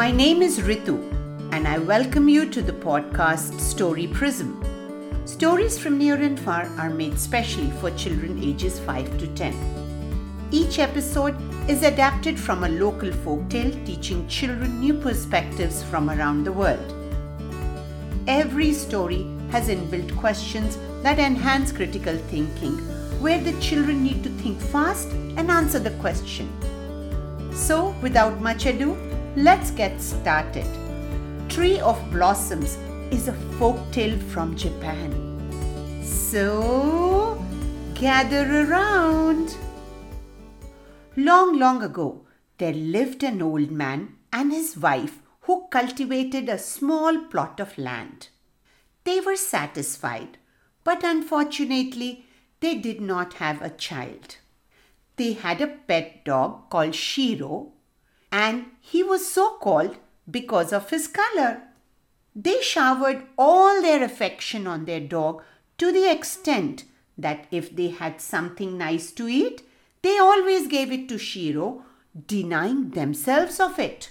My name is Ritu, and I welcome you to the podcast Story Prism. Stories from near and far are made specially for children ages 5 to 10. Each episode is adapted from a local folktale teaching children new perspectives from around the world. Every story has inbuilt questions that enhance critical thinking, where the children need to think fast and answer the question. So, without much ado, let's get started. Tree of Blossoms is a folk tale from Japan. So, gather around. Long, long ago, there lived an old man and his wife who cultivated a small plot of land. They were satisfied, but unfortunately, they did not have a child. They had a pet dog called Shiro and he was so called because of his color. They showered all their affection on their dog to the extent that if they had something nice to eat, they always gave it to Shiro, denying themselves of it.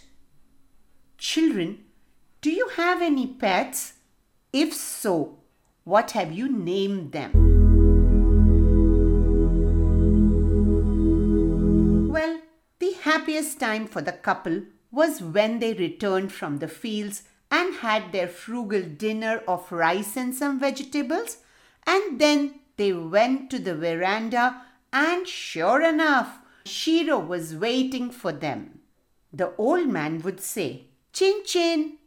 Children, do you have any pets? If so, what have you named them? Happiest time for the couple was when they returned from the fields and had their frugal dinner of rice and some vegetables, and then they went to the veranda, and sure enough, Shiro was waiting for them. The old man would say, Chin chin,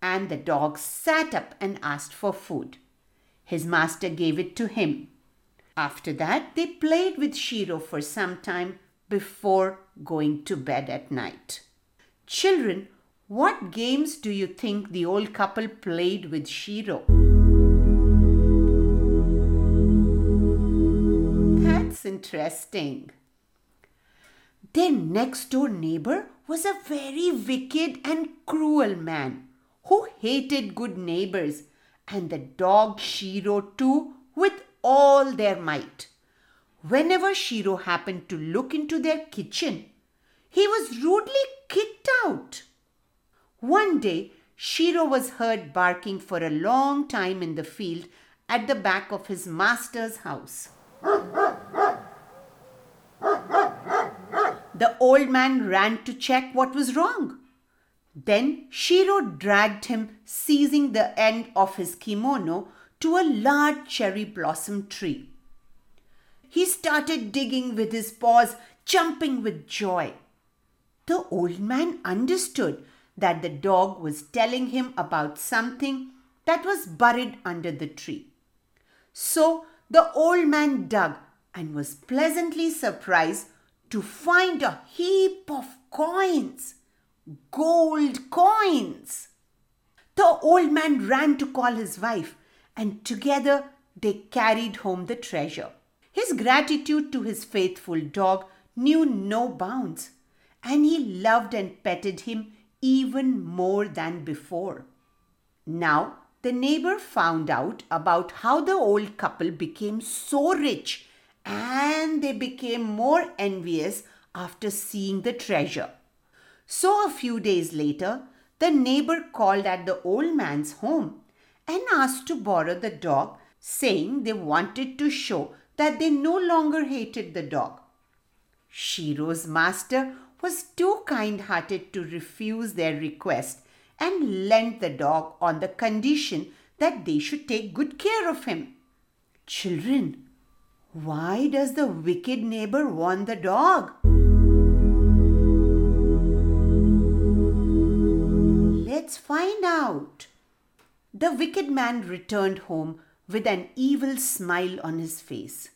and the dog sat up and asked for food. His master gave it to him. After that, they played with Shiro for some time before going to bed at night. Children, what games do you think the old couple played with Shiro? That's interesting. Their next door neighbor was a very wicked and cruel man who hated good neighbors and the dog Shiro too with all their might. Whenever Shiro happened to look into their kitchen, he was rudely kicked out. One day, Shiro was heard barking for a long time in the field at the back of his master's house. The old man ran to check what was wrong. Then Shiro dragged him, seizing the end of his kimono, to a large cherry blossom tree. He started digging with his paws, jumping with joy. The old man understood that the dog was telling him about something that was buried under the tree. So the old man dug and was pleasantly surprised to find a heap of coins, gold coins. The old man ran to call his wife, and together they carried home the treasure. His gratitude to his faithful dog knew no bounds, and he loved and petted him even more than before. Now, the neighbor found out about how the old couple became so rich and they became more envious after seeing the treasure. So, a few days later, the neighbor called at the old man's home and asked to borrow the dog, saying they wanted to show that they no longer hated the dog. Shiro's master was too kind hearted to refuse their request and lent the dog on the condition that they should take good care of him. Children, why does the wicked neighbor want the dog? Let's find out. The wicked man returned home with an evil smile on his face.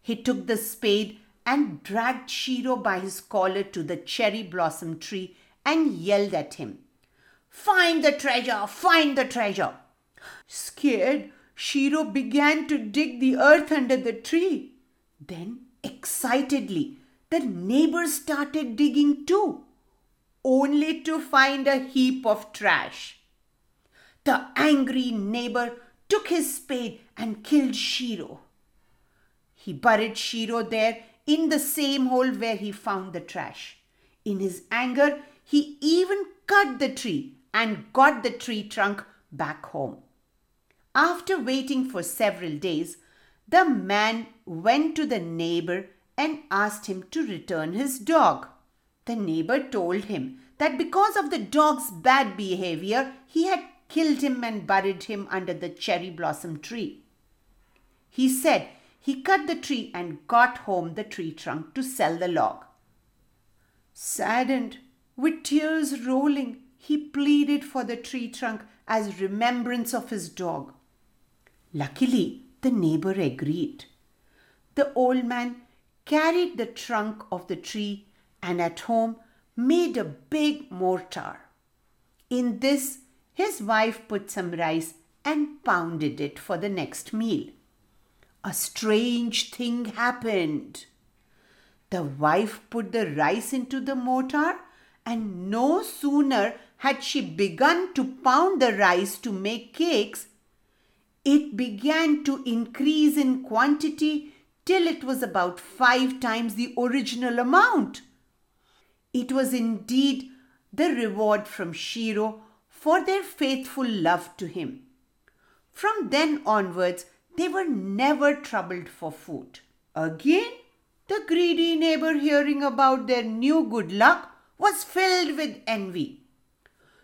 He took the spade and dragged Shiro by his collar to the cherry blossom tree and yelled at him. Find the treasure! Find the treasure! Scared, Shiro began to dig the earth under the tree. Then, excitedly, the neighbors started digging too, only to find a heap of trash. The angry neighbor took his spade and killed Shiro. He buried Shiro there in the same hole where he found the trash. In his anger, he even cut the tree and got the tree trunk back home. After waiting for several days, the man went to the neighbor and asked him to return his dog. The neighbor told him that because of the dog's bad behavior, he had killed him and buried him under the cherry blossom tree. He said he cut the tree and got home the tree trunk to sell the log. Saddened, with tears rolling, he pleaded for the tree trunk as remembrance of his dog. Luckily, the neighbor agreed. The old man carried the trunk of the tree and at home made a big mortar. In this, his wife put some rice and pounded it for the next meal. A strange thing happened. The wife put the rice into the mortar, and no sooner had she begun to pound the rice to make cakes, it began to increase in quantity till it was about five times the original amount. It was indeed the reward from Shiro for their faithful love to him. From then onwards, they were never troubled for food. Again, the greedy neighbor, hearing about their new good luck, was filled with envy.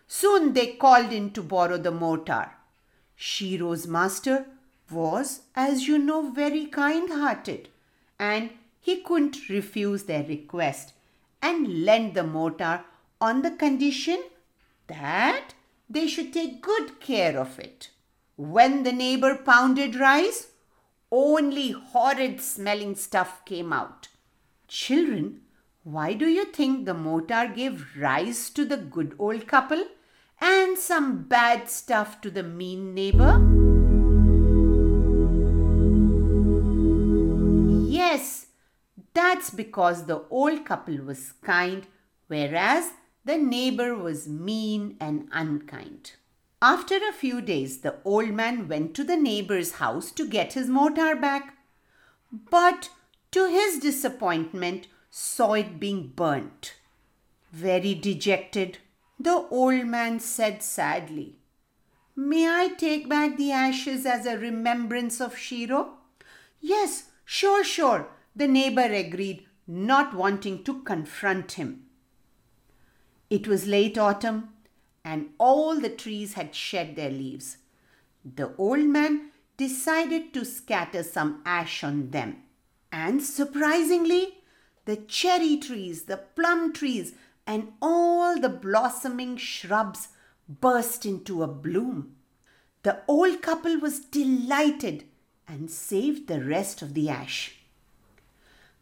Soon they called in to borrow the mortar. Shiro's master was, as you know, very kind hearted, and he couldn't refuse their request and lend the mortar on the condition that they should take good care of it. When the neighbor pounded rice, only horrid smelling stuff came out. Children, why do you think the mortar gave rise to the good old couple and some bad stuff to the mean neighbor? Yes, that's because the old couple was kind, whereas the neighbor was mean and unkind. After a few days, the old man went to the neighbor's house to get his mortar back. But to his disappointment, saw it being burnt. Very dejected, the old man said sadly, May I take back the ashes as a remembrance of Shiro? Yes, sure, sure, the neighbor agreed, not wanting to confront him. It was late autumn, and all the trees had shed their leaves. The old man decided to scatter some ash on them. And surprisingly, the cherry trees, the plum trees, and all the blossoming shrubs burst into a bloom. The old couple was delighted and saved the rest of the ash.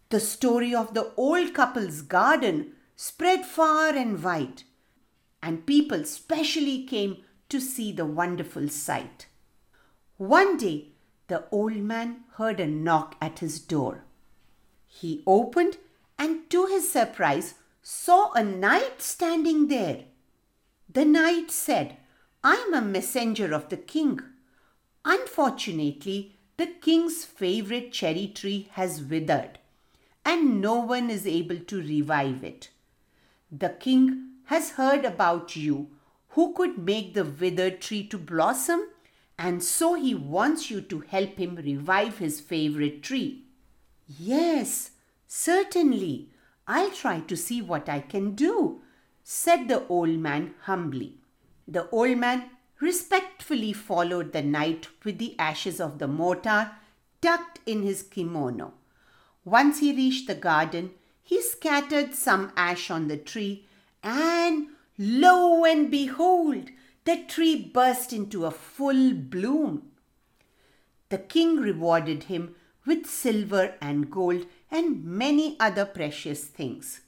The story of the old couple's garden spread far and wide, and people specially came to see the wonderful sight. One day, the old man heard a knock at his door. He opened and, to his surprise, saw a knight standing there. The knight said, I am a messenger of the king. Unfortunately, the king's favorite cherry tree has withered, and no one is able to revive it. The king has heard about you, who could make the withered tree to blossom, and so he wants you to help him revive his favorite tree. Yes, certainly. I'll try to see what I can do, said the old man humbly. The old man respectfully followed the knight with the ashes of the mortar tucked in his kimono. Once he reached the garden, he scattered some ash on the tree, and lo and behold, the tree burst into a full bloom. The king rewarded him with silver and gold and many other precious things.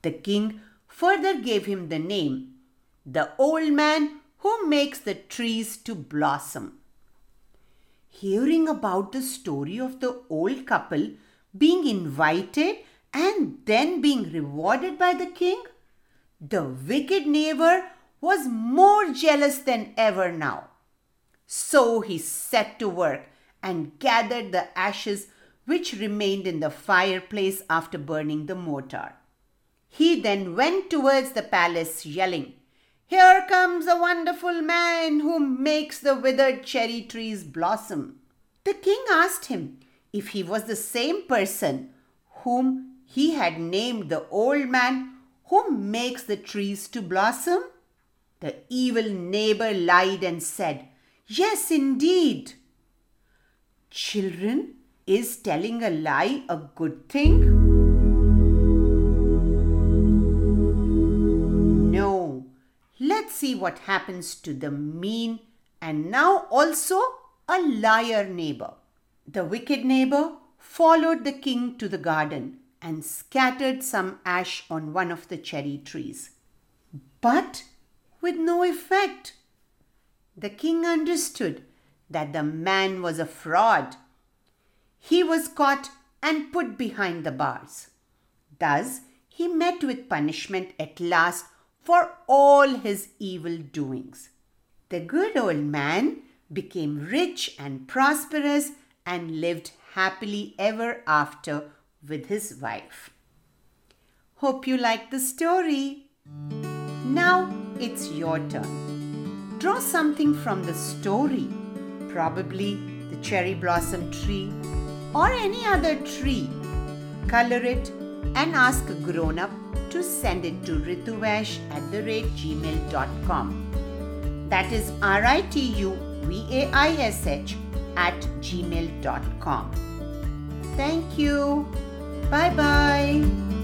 The king further gave him the name, the old man who makes the trees to blossom. Hearing about the story of the old couple being invited and then being rewarded by the king, the wicked neighbor was more jealous than ever now. So he set to work and gathered the ashes which remained in the fireplace after burning the mortar. He then went towards the palace yelling, Here comes a wonderful man who makes the withered cherry trees blossom. The king asked him if he was the same person whom he had named the old man who makes the trees to blossom. The evil neighbor lied and said, Yes, indeed. Children, is telling a lie a good thing? No. Let's see what happens to the mean and now also a liar neighbor. The wicked neighbor followed the king to the garden and scattered some ash on one of the cherry trees. But with no effect. The king understood that the man was a fraud. He was caught and put behind the bars. Thus, he met with punishment at last for all his evil doings. The good old man became rich and prosperous and lived happily ever after with his wife. Hope you like the story. Now it's your turn. Draw something from the story, probably the cherry blossom tree or any other tree. Color it and ask a grown up to send it to rituvaish at the rate gmail.com. That is R I T U V A I S H at gmail.com. Thank you. Bye bye.